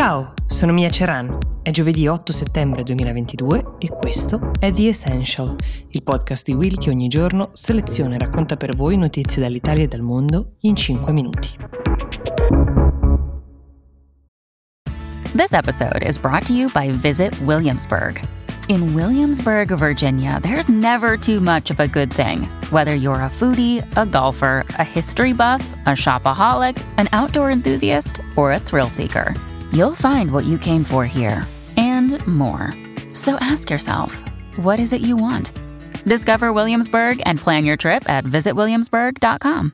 Ciao, sono Mia Ceran. È giovedì 8 settembre 2022 e questo è The Essential, il podcast di Will che ogni giorno seleziona e racconta per voi notizie dall'Italia e dal mondo in 5 minuti. This episode is brought to you by Visit Williamsburg. In Williamsburg, Virginia, there's never too much of a good thing. Whether you're a foodie, a golfer, a history buff, a shopaholic, an outdoor enthusiast, or a thrill seeker, you'll find what you came for here and more. So ask yourself, what is it you want? Discover Williamsburg and plan your trip at visitwilliamsburg.com.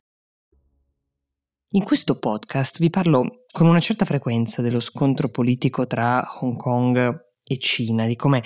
In questo podcast vi parlo con una certa frequenza dello scontro politico tra Hong Kong e Cina, di come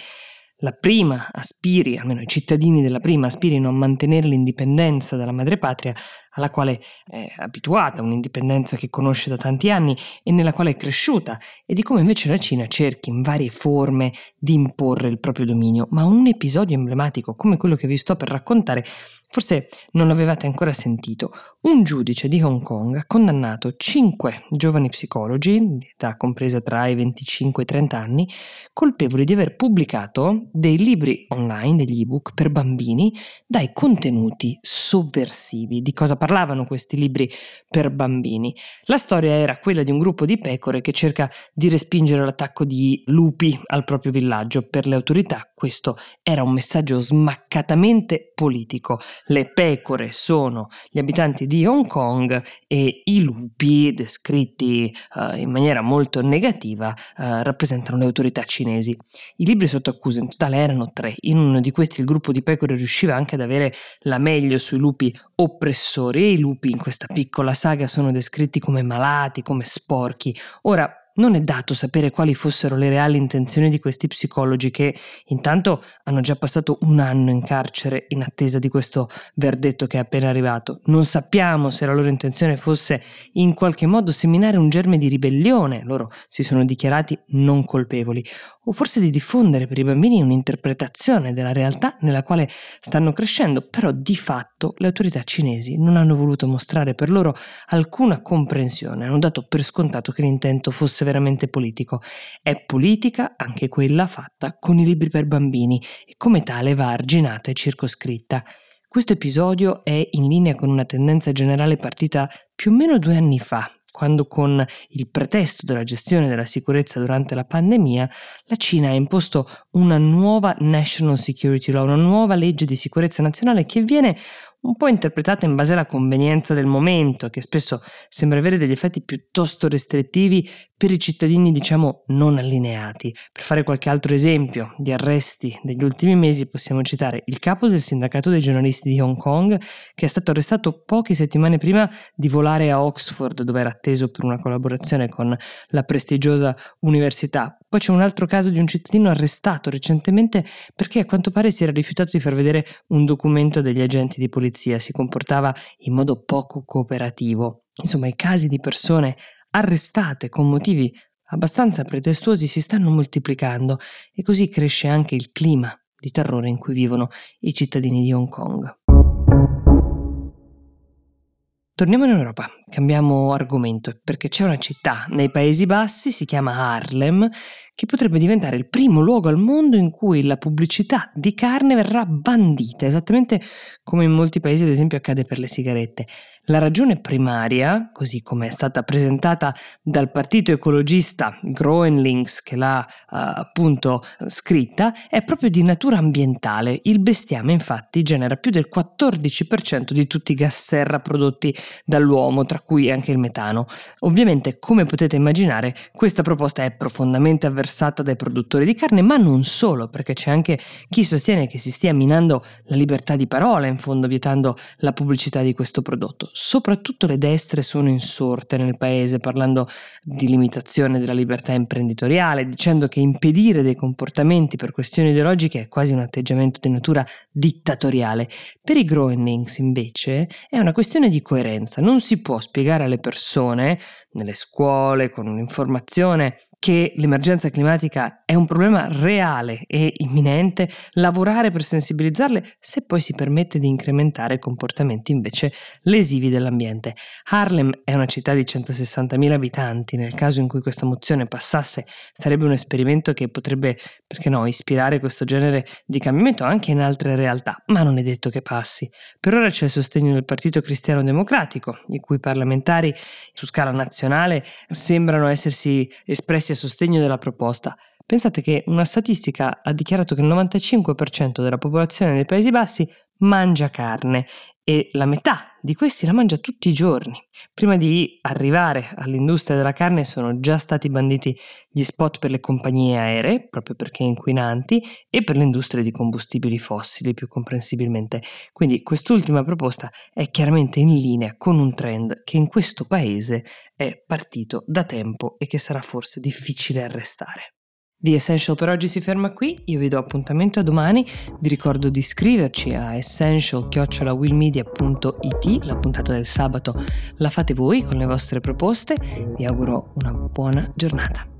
la prima aspiri, almeno i cittadini della prima aspirino a mantenere l'indipendenza dalla madrepatria alla quale è abituata, un'indipendenza che conosce da tanti anni e nella quale è cresciuta, e di come invece la Cina cerchi in varie forme di imporre il proprio dominio. Ma un episodio emblematico come quello che vi sto per raccontare Forse non l'avevate ancora sentito. Un giudice di Hong Kong ha condannato cinque giovani psicologi, di età compresa tra i 25 e i 30 anni, colpevoli di aver pubblicato dei libri online, degli ebook per bambini, dai contenuti sovversivi. Di cosa parlavano questi libri per bambini? La storia era quella di un gruppo di pecore che cerca di respingere l'attacco di lupi al proprio villaggio. Per le autorità questo era un messaggio smaccatamente politico. Le pecore sono gli abitanti di Hong Kong e i lupi, descritti uh, in maniera molto negativa, uh, rappresentano le autorità cinesi. I libri sotto accusa totale erano tre. In uno di questi il gruppo di pecore riusciva anche ad avere la meglio sui lupi oppressori e i lupi in questa piccola saga sono descritti come malati, come sporchi. Ora, non è dato sapere quali fossero le reali intenzioni di questi psicologi che intanto hanno già passato un anno in carcere in attesa di questo verdetto che è appena arrivato. Non sappiamo se la loro intenzione fosse in qualche modo seminare un germe di ribellione, loro si sono dichiarati non colpevoli, o forse di diffondere per i bambini un'interpretazione della realtà nella quale stanno crescendo, però di fatto le autorità cinesi non hanno voluto mostrare per loro alcuna comprensione, hanno dato per scontato che l'intento fosse veramente politico. È politica anche quella fatta con i libri per bambini e come tale va arginata e circoscritta. Questo episodio è in linea con una tendenza generale partita più o meno due anni fa, quando con il pretesto della gestione della sicurezza durante la pandemia la Cina ha imposto una nuova National Security Law, una nuova legge di sicurezza nazionale che viene un po' interpretata in base alla convenienza del momento, che spesso sembra avere degli effetti piuttosto restrittivi per i cittadini, diciamo, non allineati. Per fare qualche altro esempio di arresti degli ultimi mesi possiamo citare il capo del sindacato dei giornalisti di Hong Kong, che è stato arrestato poche settimane prima di volare a Oxford, dove era atteso per una collaborazione con la prestigiosa università. Poi c'è un altro caso di un cittadino arrestato recentemente perché a quanto pare si era rifiutato di far vedere un documento degli agenti di polizia, si comportava in modo poco cooperativo. Insomma, i casi di persone arrestate con motivi abbastanza pretestuosi si stanno moltiplicando e così cresce anche il clima di terrore in cui vivono i cittadini di Hong Kong. Torniamo in Europa, cambiamo argomento, perché c'è una città nei Paesi Bassi, si chiama Harlem, che potrebbe diventare il primo luogo al mondo in cui la pubblicità di carne verrà bandita, esattamente come in molti paesi ad esempio accade per le sigarette. La ragione primaria, così come è stata presentata dal partito ecologista Groenlinks che l'ha uh, appunto scritta, è proprio di natura ambientale. Il bestiame infatti genera più del 14% di tutti i gas serra prodotti dall'uomo, tra cui anche il metano. Ovviamente, come potete immaginare, questa proposta è profondamente avversata dai produttori di carne, ma non solo, perché c'è anche chi sostiene che si stia minando la libertà di parola, in fondo vietando la pubblicità di questo prodotto soprattutto le destre sono insorte nel paese parlando di limitazione della libertà imprenditoriale, dicendo che impedire dei comportamenti per questioni ideologiche è quasi un atteggiamento di natura dittatoriale. Per i Groenlings invece è una questione di coerenza, non si può spiegare alle persone nelle scuole con un'informazione che l'emergenza climatica è un problema reale e imminente, lavorare per sensibilizzarle se poi si permette di incrementare comportamenti invece lesivi dell'ambiente. Harlem è una città di 160.000 abitanti, nel caso in cui questa mozione passasse sarebbe un esperimento che potrebbe, perché no, ispirare questo genere di cambiamento anche in altre realtà, ma non è detto che passi. Per ora c'è il sostegno del Partito Cristiano Democratico, i cui parlamentari su scala nazionale sembrano essersi espressi a sostegno della proposta. Pensate che una statistica ha dichiarato che il 95% della popolazione dei Paesi Bassi mangia carne e la metà di questi la mangia tutti i giorni. Prima di arrivare all'industria della carne sono già stati banditi gli spot per le compagnie aeree, proprio perché inquinanti, e per l'industria di combustibili fossili, più comprensibilmente. Quindi quest'ultima proposta è chiaramente in linea con un trend che in questo paese è partito da tempo e che sarà forse difficile arrestare. The Essential per oggi si ferma qui, io vi do appuntamento a domani, vi ricordo di iscriverci a essential-willmedia.it, la puntata del sabato la fate voi con le vostre proposte, vi auguro una buona giornata.